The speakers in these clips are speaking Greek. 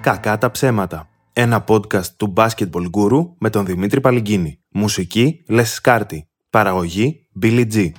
Κακά τα ψέματα. Ένα podcast του Basketball Guru με τον Δημήτρη Παλυγκίνη. Μουσική Les Σκάρτη. Παραγωγή Billy G.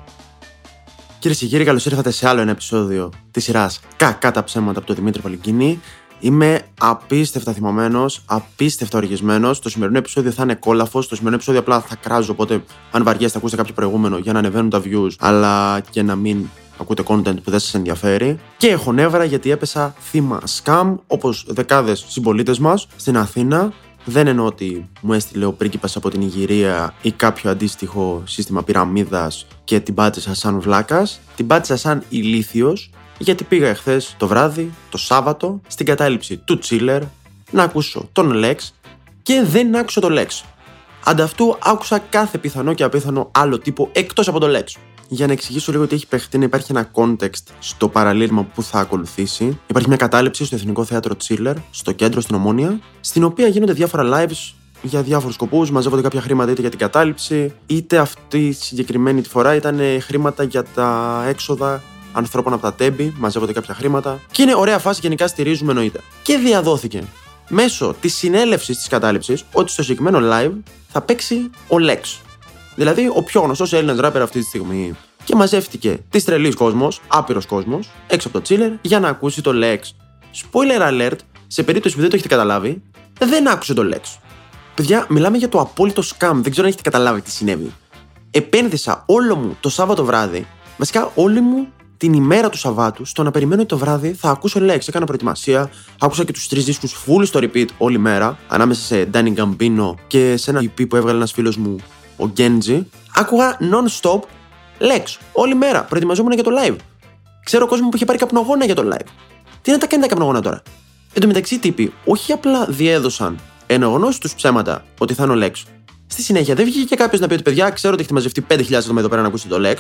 Κυρίες και κύριοι, καλώς ήρθατε σε άλλο ένα επεισόδιο της σειράς Κακά τα ψέματα από τον Δημήτρη Παλυγκίνη. Είμαι απίστευτα θυμωμένος, απίστευτα οργισμένος. Το σημερινό επεισόδιο θα είναι κόλαφος. Το σημερινό επεισόδιο απλά θα κράζω. Οπότε, αν βαριέστε, ακούστε κάποιο προηγούμενο για να ανεβαίνουν τα views, αλλά και να μην ακούτε content που δεν σας ενδιαφέρει. Και έχω νεύρα γιατί έπεσα θύμα scam όπως δεκάδες συμπολίτες μας στην Αθήνα. Δεν εννοώ ότι μου έστειλε ο πρίγκιπας από την Ιγυρία ή κάποιο αντίστοιχο σύστημα πυραμίδας και την πάτησα σαν βλάκας. Την πάτησα σαν ηλίθιος γιατί πήγα εχθές το βράδυ, το Σάββατο, στην κατάληψη του Τσίλερ να ακούσω τον Λέξ και δεν άκουσα τον Λέξ. Ανταυτού άκουσα κάθε πιθανό και απίθανο άλλο τύπο εκτός από τον Λέξ. Για να εξηγήσω λίγο τι έχει παιχτεί, να υπάρχει ένα context στο παραλήρημα που θα ακολουθήσει. Υπάρχει μια κατάληψη στο Εθνικό Θέατρο Τσίλερ, στο κέντρο στην Ομόνια, στην οποία γίνονται διάφορα lives για διάφορους σκοπούς. Μαζεύονται κάποια χρήματα είτε για την κατάληψη, είτε αυτή η συγκεκριμένη τη φορά ήταν χρήματα για τα έξοδα ανθρώπων από τα τέμπη, μαζεύονται κάποια χρήματα. Και είναι ωραία φάση, γενικά στηρίζουμε εννοείται. Και διαδόθηκε μέσω της συνέλευσης της κατάληψης ότι στο συγκεκριμένο live θα παίξει ο Lex. Δηλαδή ο πιο γνωστός Έλληνας ράπερ αυτή τη στιγμή. Και μαζεύτηκε της τρελής κόσμος, άπειρος κόσμος, έξω από το chiller για να ακούσει το Lex. Spoiler alert, σε περίπτωση που δεν το έχετε καταλάβει, δεν άκουσε το Lex. Παιδιά, μιλάμε για το απόλυτο scam, δεν ξέρω αν έχετε καταλάβει τι συνέβη. Επένδυσα όλο μου το Σάββατο βράδυ, βασικά όλη μου την ημέρα του Σαββάτου στο να περιμένω το βράδυ θα ακούσω Lex. Έκανα προετοιμασία, άκουσα και τους τρεις δίσκους full στο repeat όλη μέρα, ανάμεσα σε Danny Gambino και σε ένα EP που έβγαλε ένας φίλος μου, ο Genji. Άκουγα non-stop Lex όλη μέρα. Προετοιμαζόμουν για το live. Ξέρω κόσμος που είχε πάρει καπνογόνα για το live. Τι να τα κάνει τα καπνογόνα τώρα; Εν τω μεταξύ, τύποι όχι απλά διέδωσαν ενογνώσεις τους ψέματα ότι θα είναι ο Lex. Στη συνέχεια δεν βγήκε κάποιος να πει ότι παιδιά, ξέρω ότι έχετε μαζευτεί 5.000 άτομα εδώ πέρα να ακούσετε το Lex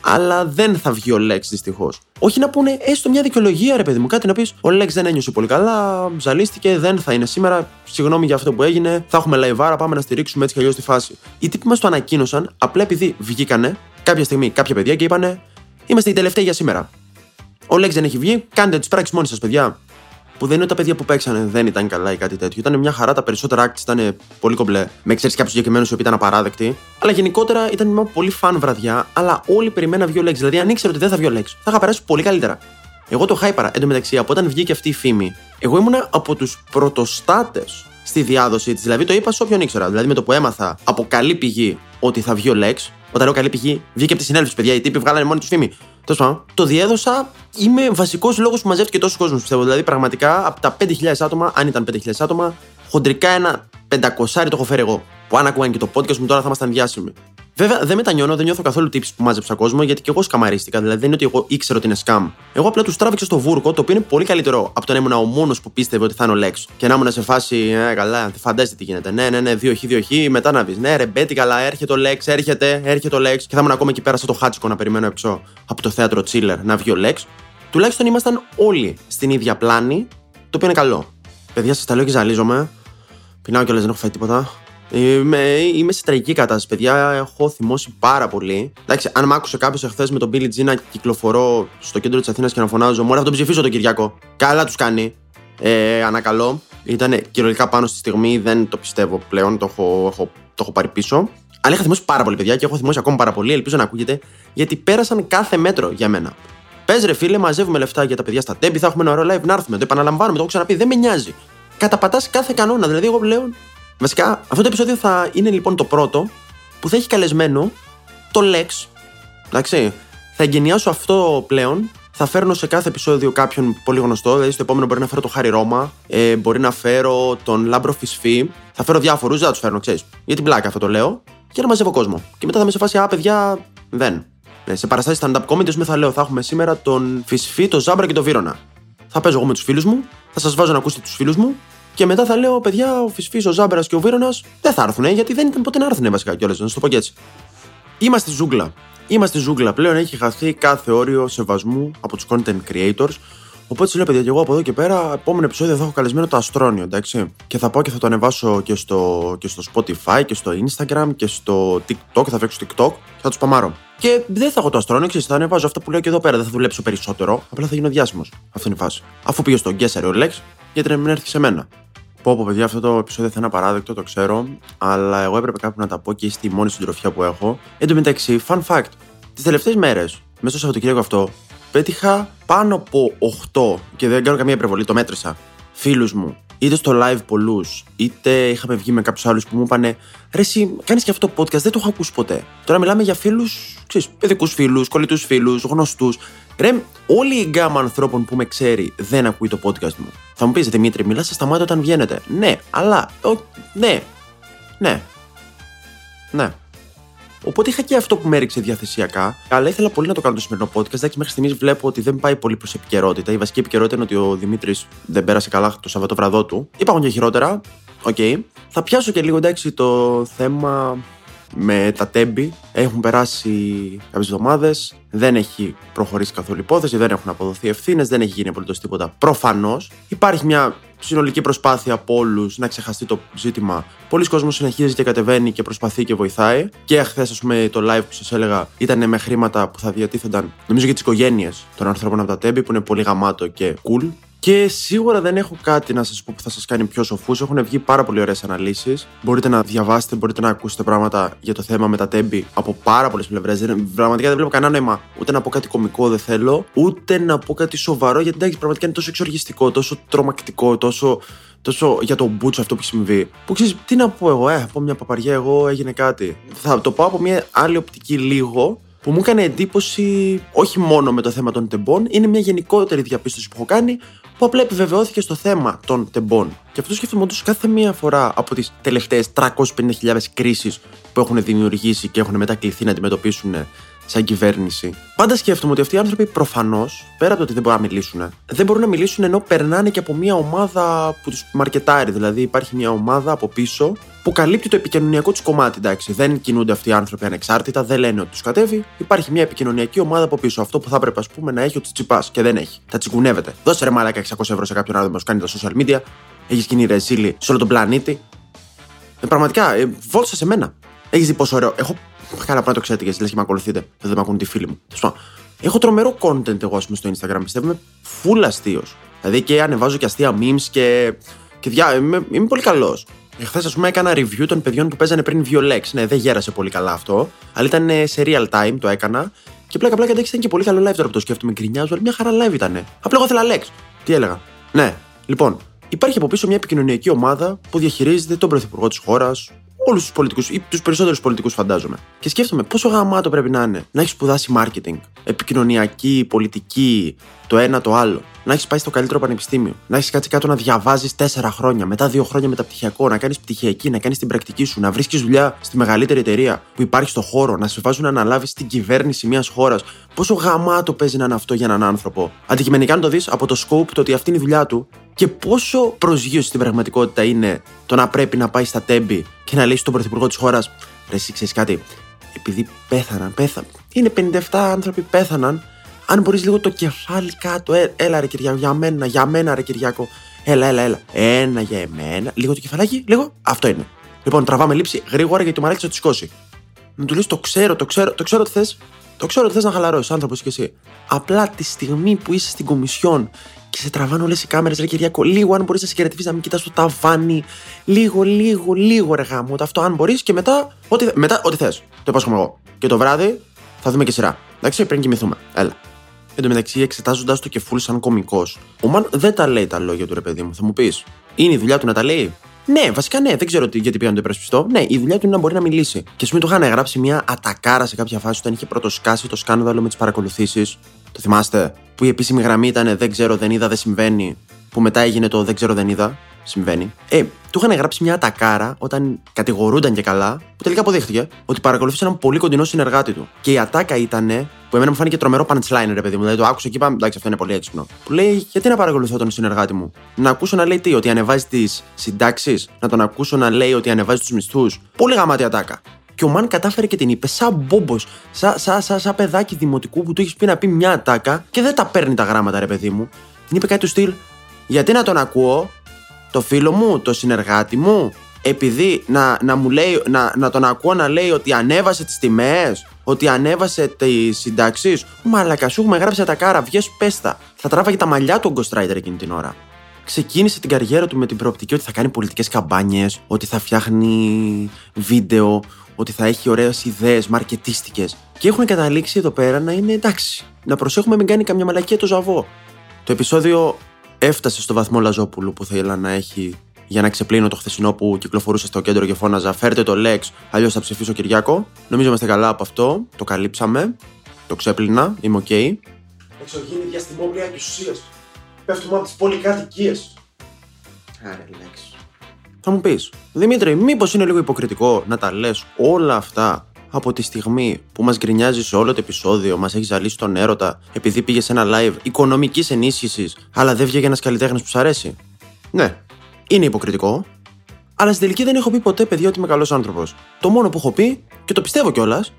αλλά δεν θα βγει ο Λέξ δυστυχώς. Όχι να πούνε έστω μια δικαιολογία, ρε παιδί μου, κάτι να πεις: Ο Λέξ δεν ένιωσε πολύ καλά, ζαλίστηκε, δεν θα είναι σήμερα. Συγγνώμη για αυτό που έγινε. Θα έχουμε λαϊβάρα, πάμε να στηρίξουμε έτσι κι αλλιώς τη φάση. Οι τύποι μας το ανακοίνωσαν απλά επειδή βγήκανε κάποια στιγμή κάποια παιδιά και είπανε: Είμαστε οι τελευταίοι για σήμερα. Ο Λέξ δεν έχει βγει, κάντε τις πράξεις μόνοι σας, παιδιά που δεν είναι ότι τα παιδιά που παίξανε δεν ήταν καλά ή κάτι τέτοιο. Ήταν μια χαρά, τα περισσότερα acts ήταν πολύ κομπλέ. Με ξέρεις κάποιους συγκεκριμένους που ήταν απαράδεκτοι. Αλλά γενικότερα ήταν μια πολύ φαν βραδιά, αλλά όλοι περιμέναν βγει ο Lex. Δηλαδή, αν ήξερα ότι δεν θα βγει ο Lex, θα είχα περάσει πολύ καλύτερα. Εγώ το χάιπαρα. Εν τω μεταξύ, από όταν βγήκε αυτή η φήμη, εγώ ήμουν από τους πρωτοστάτες στη διάδοση της. Δηλαδή, το είπα σε όποιον ήξερα. Δηλαδή, με το που έμαθα από καλή πηγή ότι θα βγει ο Lex, όταν λέω καλή πηγή, βγήκε από τη συνέλευση, παιδιά. Οι τύποι βγάλανε μόνοι τους φήμη. Τέλος πάντων, το διέδωσα. Είμαι βασικός λόγος που μαζεύτηκε τόσος κόσμος, πιστεύω. Δηλαδή, πραγματικά από τα 5.000 άτομα, αν ήταν 5.000 άτομα, χοντρικά ένα 500 το έχω φέρει εγώ. Που αν ακούγαν και το podcast μου τώρα θα ήμασταν διάσημοι. Βέβαια, δεν μετανιώνω, δεν νιώθω καθόλου τύψη που μάζεψα κόσμο, γιατί και εγώ σκαμαρίστηκα. Δηλαδή, δεν είναι ότι εγώ ήξερα ότι είναι σκάμ. Εγώ απλά τους τράβηξα στο βούρκο, το οποίο είναι πολύ καλύτερο από το να ήμουν ο μόνος που πίστευε ότι θα είναι ο Λέξ. Και να ήμουν σε φάση, ε, καλά, φαντάζεστε τι γίνεται. Ναι, ναι, ναι, δύο χ, δύο χ, μετά να πει, ναι, ρε, μπέτι, καλά, έρχεται ο Λέξ, έρχεται, έρχεται ο Λέξ. Και θα ήμουν ακόμα εκεί πέρα στο χάτσικο να περιμένω έξω από το θέατρο Τσίλερ να βγει ο Λέξ. Τουλάχιστον ήμασταν όλοι στην ίδια πλάνη, το οποίο είναι καλό. Παιδιά, σας τα λέω και ζαλίζομαι. Πεινάω κιόλας, δεν έχω φάει τίποτα. Είμαι, είμαι σε τραγική κατάσταση, παιδιά. Έχω θυμώσει πάρα πολύ. Εντάξει, αν μ' άκουσε κάποιος εχθές με τον Billy G να κυκλοφορώ στο κέντρο της Αθήνας και να φωνάζω, Μωρέ, θα τον ψηφίσω τον Κυριακό. Καλά τους κάνει. Ε, ανακαλώ. Ήταν κυριολεκτικά πάνω στη στιγμή, δεν το πιστεύω πλέον. Το έχω, έχω, το έχω πάρει πίσω. Αλλά είχα θυμώσει πάρα πολύ, παιδιά, και έχω θυμώσει ακόμα πάρα πολύ. Ελπίζω να ακούγεται, γιατί πέρασαν κάθε μέτρο για μένα. Πες ρε φίλε, μαζεύουμε λεφτά για τα παιδιά στα Τέμπη, θα έχουμε ένα ωραίο live να έρθουμε. Το επαναλαμβάνουμε, το έχω ξαναπεί, δεν με νοιάζει. Καταπατάς κάθε κανόνα. Δηλαδή, εγώ πλέον Βασικά, αυτό το επεισόδιο θα είναι λοιπόν το πρώτο που θα έχει καλεσμένο το Lex. Εντάξει. Θα εγκαινιάσω αυτό πλέον. Θα φέρνω σε κάθε επεισόδιο κάποιον πολύ γνωστό. Δηλαδή, στο επόμενο μπορεί να φέρω τον Χάρη Ρώμα, ε, μπορεί να φέρω τον Λάμπρο Φισφή. Θα φέρω διάφορους, δεν θα τους φέρνω, ξέρεις. Για την πλάκα αυτό το λέω. Και να μαζεύω κόσμο. Και μετά θα με σε φάση, Α, παιδιά, δεν. Ε, σε παραστάσεις stand-up comedy, με θα λέω, θα έχουμε σήμερα τον Φυσφή, τον Ζάμπρα και τον Βίρονα. Θα παίζω εγώ με τους φίλους μου, θα σας βάζω να ακούσετε τους φίλους μου και μετά θα λέω, παιδιά, ο Φυσφής, ο Ζάμπερας και ο Βίρονας δεν θα έρθουν, γιατί δεν ήταν ποτέ να έρθουν βασικά κιόλας, να σου το πω και έτσι. Είμαστε ζούγκλα. Είμαστε ζούγκλα πλέον, έχει χαθεί κάθε όριο σεβασμού από τους content creators. Οπότε σου λέω, παιδιά, και εγώ από εδώ και πέρα, επόμενο επεισόδιο θα έχω καλεσμένο το Αστρόνιο, εντάξει. Και θα πάω και θα το ανεβάσω και στο, και στο Spotify και στο Instagram και στο TikTok. Θα φτιάξω TikTok και θα τους παμάρω. Και δεν θα έχω το Αστρόνιο, ξέρεις, θα ανεβάζω αυτό που λέω και εδώ πέρα. Δεν θα δουλέψω περισσότερο, απλά θα γίνω διάσημος. Αυτή είναι η φάση. Αφού πήγε στον Γκέσσερ ο Lex, γιατί να μην έρθει σε μένα. Πω πω παιδιά, αυτό το επεισόδιο θα είναι απαράδεκτο, το ξέρω, αλλά εγώ έπρεπε κάπου να τα πω και είστε η μόνη συντροφιά που έχω. Εν τω μεταξύ, fun fact, τις τελευταίες μέρες, μέσα στο Σαββατοκύριακο αυτό, πέτυχα πάνω από 8 και δεν κάνω καμία υπερβολή, το μέτρησα. Φίλους μου, είτε στο live πολλούς, είτε είχαμε βγει με κάποιους άλλους που μου είπαν Ρε, εσύ κάνεις και αυτό το podcast, δεν το έχω ακούσει ποτέ. Τώρα μιλάμε για φίλους, ξέρεις, παιδικούς φίλους, κολλητούς φίλους, γνωστούς. Ρε, όλη η γκάμα ανθρώπων που με ξέρει δεν ακούει το podcast μου. Θα μου πεις Δημήτρη, μιλάς στα μάτια όταν βγαίνετε. Ναι, αλλά. Ο, ναι. Ναι. Ναι. Οπότε είχα και αυτό που με έριξε διαθεσιακά, αλλά ήθελα πολύ να το κάνω το σημερινό podcast. Εντάξει, μέχρι στιγμής βλέπω ότι δεν πάει πολύ προς επικαιρότητα. Η βασική επικαιρότητα είναι ότι ο Δημήτρης δεν πέρασε καλά το Σαββατοβραδό του. Υπάρχουν και χειρότερα. OK. Okay. Θα πιάσω και λίγο εντάξει το θέμα με τα Τέμπη. Έχουν περάσει κάποιες εβδομάδες, δεν έχει προχωρήσει καθόλου υπόθεση, δεν έχουν αποδοθεί ευθύνες, δεν έχει γίνει απολύτως τίποτα. Προφανώς υπάρχει μια συνολική προσπάθεια από όλους να ξεχαστεί το ζήτημα. Πολύς κόσμος συνεχίζει και κατεβαίνει και προσπαθεί και βοηθάει. Και χθες, ας πούμε, το live που σας έλεγα ήταν με χρήματα που θα διατίθενταν, νομίζω, για τις οικογένειες των ανθρώπων από τα Τέμπη, που είναι πολύ γαμάτο και cool. Και σίγουρα δεν έχω κάτι να σας πω που θα σας κάνει πιο σοφούς. Έχουν βγει πάρα πολύ ωραίες αναλύσεις. Μπορείτε να διαβάσετε, μπορείτε να ακούσετε πράγματα για το θέμα με τα τέμπη από πάρα πολλές πλευρές. Πραγματικά δεν βλέπω κανένα νόημα ούτε να πω κάτι κωμικό δεν θέλω, ούτε να πω κάτι σοβαρό γιατί εντάξει, πραγματικά είναι τόσο εξοργιστικό, τόσο τρομακτικό, τόσο τόσο για τον μπούτσο αυτό που έχει συμβεί. Που ξέρεις, τι να πω εγώ, ε, από μια παπαριά, εγώ έγινε κάτι. Θα το πάω από μια άλλη οπτική λίγο, που μου έκανε εντύπωση όχι μόνο με το θέμα των τεμπών, είναι μια γενικότερη διαπίστωση που έχω κάνει, που απλά επιβεβαιώθηκε στο θέμα των τεμπών. Και αυτό σκέφτομαι όντω κάθε μία φορά από τις τελευταίες 350.000 κρίσεις που έχουν δημιουργήσει και έχουν μετακληθεί να αντιμετωπίσουν σαν κυβέρνηση. Πάντα σκέφτομαι ότι αυτοί οι άνθρωποι προφανώς, πέρα από το ότι δεν μπορούν να μιλήσουν, δεν μπορούν να μιλήσουν ενώ περνάνε και από μια ομάδα που τους μαρκετάρει. Δηλαδή υπάρχει μια ομάδα από πίσω που καλύπτει το επικοινωνιακό του κομμάτι. Εντάξει, δεν κινούνται αυτοί οι άνθρωποι ανεξάρτητα, δεν λένε ότι τους κατέβει. Υπάρχει μια επικοινωνιακή ομάδα από πίσω. Αυτό που θα έπρεπε, ας πούμε, να έχει ο Τσιπά και δεν έχει. Τα τσιγκουνεύεται. Δώσε ρε μαλάκα 600 ευρώ σε κάποιον άνθρωπο που κάνει τα social media. Έχεις γίνει ρεζίλη σε όλο τον πλανήτη. Ε, πραγματικά, ε, βόλσα σε μένα. Έχεις δει πόσο ωραίο. Έχω Καλά, να το ξέρετε γιατί λες και με ακολουθείτε. Δεν με ακούνε τη φίλη μου. Έχω τρομερό content εγώ, ας πούμε, στο Instagram. Πιστεύω είμαι full αστείο. Δηλαδή και ανεβάζω και αστεία memes και. και διά, είμαι, είμαι πολύ καλός. Εχθές, ας πούμε, έκανα review των παιδιών που παίζανε πριν Violex. Ναι, δεν γέρασε πολύ καλά αυτό. Αλλά ήταν σε real time, το έκανα. Και πλάκα πλάκα εντάξει ήταν και πολύ καλό live τώρα που το σκέφτομαι. Γκρινιάζω, αλλά μια χαρά live ήταν. Απλά εγώ ήθελα Lex. Τι έλεγα; Ναι, λοιπόν, υπάρχει από πίσω μια επικοινωνιακή ομάδα που διαχειρίζεται τον πρωθυπουργό της χώρας, όλους τους πολιτικούς ή τους περισσότερους πολιτικούς, φαντάζομαι. Και σκέφτομαι πόσο γαμάτο πρέπει να είναι να έχεις σπουδάσει marketing, επικοινωνιακή, πολιτική, το ένα το άλλο. Να έχεις πάει στο καλύτερο πανεπιστήμιο. Να έχεις κάτσει κάτω να διαβάζεις τέσσερα χρόνια, μετά δύο χρόνια μεταπτυχιακό, να κάνεις πτυχιακή, να κάνεις την πρακτική σου, να βρίσκεις δουλειά στη μεγαλύτερη εταιρεία που υπάρχει στο χώρο, να σε βάζουν να αναλάβεις την κυβέρνηση μιας χώρας. Πόσο γαμάτο παίζει να είναι αυτό για έναν άνθρωπο. Αντικειμενικά να το δεις από το scope το ότι αυτή είναι η δουλειά του και πόσο προσγείωση στην πραγματικότητα είναι το να πρέπει να πάει στα τέμπη και να λέει στον πρωθυπουργό της χώρας, Ρε, εσύ ξέρεις κάτι, επειδή πέθαναν, πέθαναν. Είναι 57 άνθρωποι πέθαναν. Αν μπορείς λίγο το κεφάλι κάτω, ε, έλα ρε Κυριακό, για μένα, για μένα ρε Κυριακό. Έλα, έλα, έλα. Ένα για εμένα. Λίγο το κεφαλάκι, λίγο. Αυτό είναι. Λοιπόν, τραβάμε λήψη γρήγορα γιατί το μαράκι θα τη σηκώσει. Να του λε: Το ξέρω, το ξέρω, το ξέρω τι θες. Το ξέρω ότι θες να χαλαρώσεις, άνθρωπος και εσύ. Απλά τη στιγμή που είσαι στην Κομισιόν και σε τραβάνε όλες οι κάμερες, ρε Κυριακό, λίγο αν μπορείς να συγκρατηθεί να μην κοιτάς το ταβάνι. Λίγο, λίγο, λίγο ρε γάμο. Αυτό αν μπορείς και μετά, ό,τι, μετά, ό,τι θες. Το υπόσχομαι εγώ. Και το βράδυ θα δούμε και σειρά. Εντάξει, πριν κοιμηθούμε. Έλα. Εν τω μεταξύ, εξετάζοντα το κεφούλι σαν κωμικός, ο Μαν δεν τα λέει τα λόγια του ρε παιδί μου. Θα μου πεις, είναι η δουλειά του να τα λέει; Ναι, βασικά ναι, δεν ξέρω τι, γιατί πήγα να το υπερασπιστώ. Ναι, η δουλειά του είναι να μπορεί να μιλήσει. Και ας πούμε, του είχαν γράψει μια ατακάρα σε κάποια φάση όταν είχε πρωτοσκάσει το σκάνδαλο με τις παρακολουθήσεις. Το θυμάστε, που η επίσημη γραμμή ήταν Δεν ξέρω, δεν είδα, δεν συμβαίνει. Που μετά έγινε το Δεν ξέρω, δεν είδα. Συμβαίνει. Ε, του είχαν γράψει μια ατακάρα όταν κατηγορούνταν και καλά, που τελικά αποδείχτηκε ότι παρακολουθούσε έναν πολύ κοντινό συνεργάτη του. Και η ατάκα ήταν, που εμένα μου φάνηκε τρομερό punchline, ρε παιδί μου. Δηλαδή το άκουσα και είπα, εντάξει, αυτό είναι πολύ έξυπνο. Που λέει, γιατί να παρακολουθώ τον συνεργάτη μου; Να ακούσω να λέει τι, ότι ανεβάζει τις συντάξεις, να τον ακούσω να λέει ότι ανεβάζει τους μισθούς; Πολύ γαμάτι ατάκα. Και ο Μαν κατάφερε και την είπε σαν μπόμπος, σαν σα, σα, σα παιδάκι δημοτικού που του έχεις πει να πει μια ατάκα και δεν τα παίρνει τα γράμματα, ρε παιδί μου. είπε κάτι του στυλ. Γιατί να τον ακούω, το φίλο μου, το συνεργάτη μου, επειδή να, να, μου λέει, να, να τον ακούω να λέει ότι ανέβασε τις τιμές, ότι ανέβασε τις συντάξεις. Μαλακα, σου έχουμε γράψει τα κάρα, βγες πέστα. Θα τράβαγε τα μαλλιά του ο Ghost Rider εκείνη την ώρα. Ξεκίνησε την καριέρα του με την προοπτική ότι θα κάνει πολιτικές καμπάνιες, ότι θα φτιάχνει βίντεο, ότι θα έχει ωραίες ιδέες, μαρκετίστικες. Και έχουν καταλήξει εδώ πέρα να είναι εντάξει. Να προσέχουμε μην κάνει καμιά μαλακία το ζαβό. Το επεισόδιο έφτασε στο βαθμό Λαζόπουλου που θέλει να έχει για να ξεπλύνω το χθεσινό που κυκλοφορούσε στο κέντρο και φώναζα Φέρτε το Lex, αλλιώς θα ψηφίσω Κυριάκο. Νομίζω είμαστε καλά από αυτό. Το καλύψαμε. Το ξέπλυνα. Είμαι OK. Okay. Εξωγήινοι, διαστημόπλοια και ουσίες. Πέφτουμε από τις πολυκατοικίες. Άρα, Lex. Θα μου πεις, Δημήτρη, μήπως είναι λίγο υποκριτικό να τα λες όλα αυτά από τη στιγμή που μας γκρινιάζει σε όλο το επεισόδιο, μας έχει ζαλίσει τον έρωτα επειδή πήγε σε ένα live οικονομικής ενίσχυσης, αλλά δεν βγήκε ένας καλλιτέχνης που σου αρέσει; Ναι, είναι υποκριτικό, αλλά στην τελική δεν έχω πει ποτέ, παιδιά, ότι είμαι καλός άνθρωπος. Το μόνο που έχω πει, και το πιστεύω κιόλας,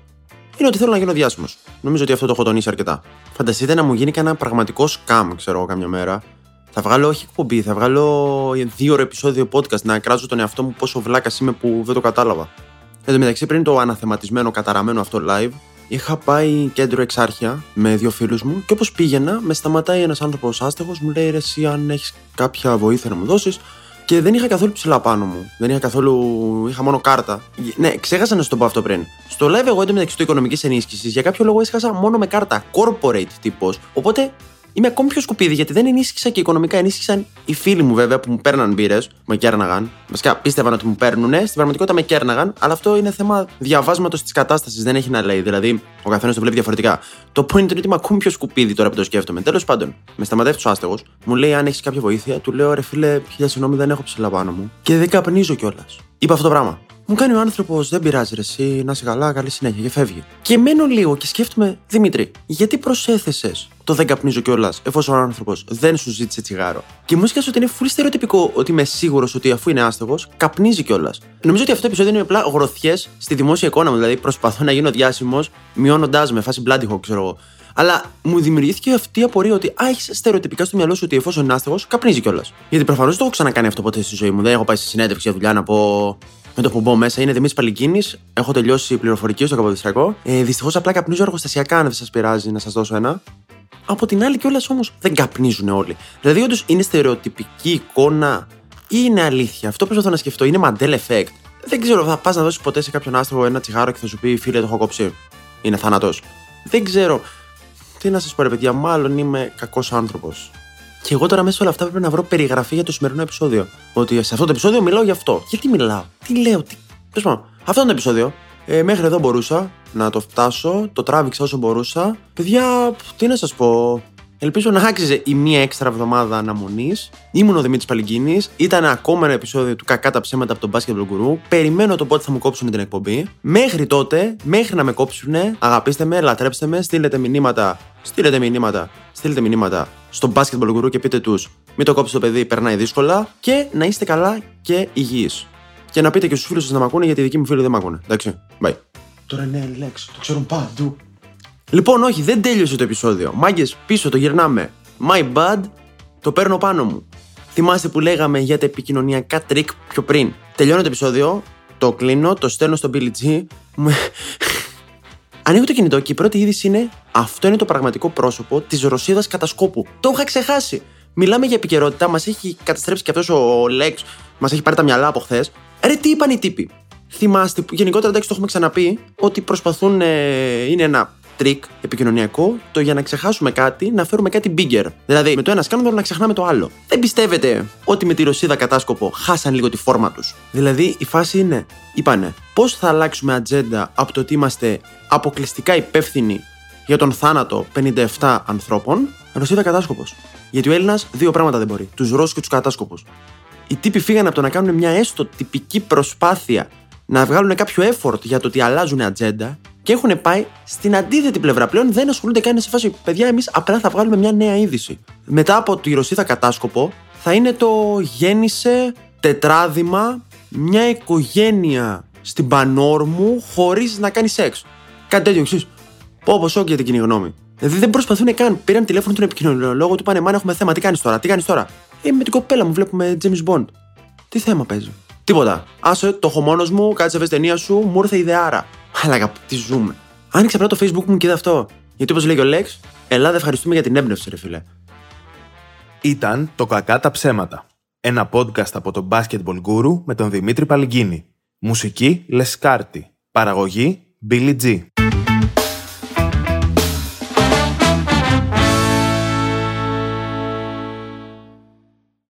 είναι ότι θέλω να γίνω διάσημο. Νομίζω ότι αυτό το έχω τονίσει αρκετά. Φανταστείτε να μου γίνει κανένα πραγματικό σκάμ, ξέρω εγώ, καμιά μέρα. Θα βγάλω όχι εκπομπή, θα βγάλω δύο ώρο επεισόδιο podcast να κράζω τον εαυτό μου πόσο βλάκας είμαι που δεν το κατάλαβα. Εν τω μεταξύ, πριν το αναθεματισμένο, καταραμένο αυτό live, είχα πάει κέντρο εξάρχεια με δύο φίλους μου και όπως πήγαινα, με σταματάει ένας άνθρωπος άστεγος, μου λέει ρε, εσύ αν έχεις κάποια βοήθεια να μου δώσεις. Και δεν είχα καθόλου ψηλά πάνω μου. Δεν είχα καθόλου. είχα μόνο κάρτα. Ναι, ξέχασα να σου το πω αυτό πριν. Στο live, εγώ εντωμεταξύ του οικονομικής ενίσχυσης, για κάποιο λόγο έσχασα μόνο με κάρτα. Corporate τύπος. Οπότε είμαι ακόμη πιο σκουπίδι γιατί δεν ενίσχυσα και οικονομικά. Ενίσχυσαν οι φίλοι μου βέβαια που μου παίρναν μπύρες, με κέρναγαν. Βασικά πίστευαν ότι μου παίρνουν, στην πραγματικότητα με κέρναγαν, αλλά αυτό είναι θέμα διαβάσματος της κατάστασης. Δεν έχει να λέει. Δηλαδή, ο καθένας το βλέπει διαφορετικά. Το point είναι ότι είμαι ακόμη πιο σκουπίδι τώρα που το σκέφτομαι. Τέλος πάντων, με σταματάει ο άστεγος, μου λέει αν έχεις κάποια βοήθεια, του λέω ρε φίλε, χίλια συγγνώμη δεν έχω ψηλά πάνω μου. Και δεν καπνίζω κιόλας. Είπα αυτό το πράγμα. Μου κάνει ο άνθρωπος, δεν πειράζει ρε, εσύ, να είσαι καλά, καλή συνέχεια και φεύγει. Και μένω λίγο και σκέφτομαι, Δημήτρη, γιατί προσέθεσες το δεν καπνίζω κιόλας, εφόσον ο άνθρωπος δεν σου ζήτησε τσιγάρο; Και μου έσκασε ότι είναι φουλ στερεοτυπικό ότι είμαι σίγουρος ότι αφού είναι άστεγος, καπνίζει κιόλας. Νομίζω ότι αυτό το επεισόδιο είναι απλά γροθιές στη δημόσια εικόνα μου. Δηλαδή προσπαθώ να γίνω διάσημος, μειώνοντάς με φάση bloody hawk, ξέρω εγώ. Αλλά μου δημιουργήθηκε αυτή η απορία ότι α, έχεις στερεοτυπικά στο μυαλό σου ότι εφόσον είναι άστεγος, καπνίζει κιόλας. Γιατί προφανώς δεν το έχω ξανακάνει αυτό ποτέ στη ζωή μου. Δεν έχω πάει σε συνέντευξη για δουλειά να πω με το που μπω μέσα. Είναι Δημήτρης Παλικίνης. Έχω τελειώσει πληροφορική στο Καποδιστριακό. Ε, Δυστυχώς απλά καπνίζω εργοστασιακά, αν δεν σας πειράζει να σας δώσω ένα. Από την άλλη κιόλας όμως δεν καπνίζουν όλοι. Δηλαδή, όντως είναι στερεοτυπική εικόνα ή είναι αλήθεια; Αυτό προσπαθώ να σκεφτώ. Είναι Mandela effect; Δεν ξέρω, θα πας να δώσεις ποτέ σε κάποιον άστρογο ένα τσιγάρο και θα σου πει φίλε, το έχω κόψει. Είναι θάνατος. Δεν ξέρω. Τι να σας πω, ρε παιδιά, μάλλον είμαι κακός άνθρωπος. Και εγώ τώρα μέσα σε όλα αυτά πρέπει να βρω περιγραφή για το σημερινό επεισόδιο. Ότι σε αυτό το επεισόδιο μιλάω γι' αυτό. Γιατί μιλάω, τι λέω, τι. Πες αυτό είναι το επεισόδιο. Ε, μέχρι εδώ μπορούσα να το φτάσω, το τράβηξα όσο μπορούσα. Παιδιά, τι να σας πω. Ελπίζω να άξιζε η μία έξτρα εβδομάδα αναμονής. Ήμουν ο Δημήτρης Παλυγκίνη. Ήταν ακόμα ένα επεισόδιο του Κακά τα ψέματα από τον Basketball Guru. Περιμένω το πότε θα μου κόψουν την εκπομπή. Μέχρι τότε, μέχρι να με κόψουν, αγαπήστε με, λατρέψτε με, στείλετε μηνύματα. Στείλετε μηνύματα. Στείλετε μηνύματα στο Basketball Guru και πείτε τους: Μην το κόψεις το παιδί, περνάει δύσκολα. Και να είστε καλά και υγιείς. Και να πείτε και στους φίλους σας να μ' ακούνε γιατί οι δικοί μου φίλοι δεν μ' ακούνε. Εντάξει, bye. Τώρα είναι Lex, το ξέρουν παντού. Λοιπόν, όχι, δεν τέλειωσε το επεισόδιο. Μάγκες, πίσω το γυρνάμε. My bad, το παίρνω πάνω μου. Θυμάστε που λέγαμε για τα επικοινωνιακά τρικ πιο πριν. Τελειώνω το επεισόδιο, το κλείνω, το στέλνω στο Billy G. Ανοίγω το κινητό και η πρώτη είδηση είναι Αυτό είναι το πραγματικό πρόσωπο της Ρωσίδας κατασκόπου. Το είχα ξεχάσει. Μιλάμε για επικαιρότητα, μας έχει καταστρέψει και αυτός ο Lex, μας έχει πάρει τα μυαλά από χθες. Ρε, τι είπαν οι τύποι. Θυμάστε που γενικότερα εντάξει το έχουμε ξαναπεί ότι προσπαθούν, ε, είναι ένα τρικ επικοινωνιακό το για να ξεχάσουμε κάτι να φέρουμε κάτι bigger. Δηλαδή με το ένα σκάνδαλο να ξεχνάμε το άλλο. Δεν πιστεύετε ότι με τη Ρωσίδα κατάσκοπο χάσαν λίγο τη φόρμα τους; Δηλαδή η φάση είναι, είπανε, πώς θα αλλάξουμε ατζέντα από το ότι είμαστε αποκλειστικά υπεύθυνοι για τον θάνατο 57 ανθρώπων, Ρωσίδα κατάσκοπος. Γιατί ο Έλληνας δύο πράγματα δεν μπορεί: τους Ρώσους και τους κατάσκοπους. Οι τύποι φύγανε από το να κάνουν μια έστω τυπική προσπάθεια να βγάλουν κάποιο effort για το ότι αλλάζουν ατζέντα και έχουν πάει στην αντίθετη πλευρά. Πλέον δεν ασχολούνται καν σε φάση. Παιδιά, εμείς απλά θα βγάλουμε μια νέα είδηση. Μετά από τη Ρωσίδα κατάσκοπο, θα είναι το γέννησε τετράδημα μια οικογένεια στην Πανόρμου χωρίς να κάνει σεξ. Κάτι τέτοιο εξής. Πω πω σοκ για την κοινή γνώμη. Δηλαδή δεν προσπαθούν καν. Πήραν τηλέφωνο τον επικοινωνιολόγο, του πάνε Μάνα, έχουμε θέμα. Τι κάνεις τώρα, τι κάνεις τώρα; Ε, με την κοπέλα μου βλέπουμε James Bond. Τι θέμα παίζει; Τίποτα. Άσε, το έχω μόνος μου, κάτσε βε ταινία σου, μου ήρθε ιδεάρα. Αλλά τι ζούμε. Άνοιξε απλά το Facebook μου και είδα αυτό. Γιατί όπως λέει ο Λέξ, Ελλάδα ευχαριστούμε για την έμπνευση, ρε φιλέ. Ήταν το Κακά τα ψέματα. Ένα podcast από τον Basketball Guru με τον Δημήτρη Παλυγκίνη. Μουσική Λεσκάρτη. Παραγωγή Billy G.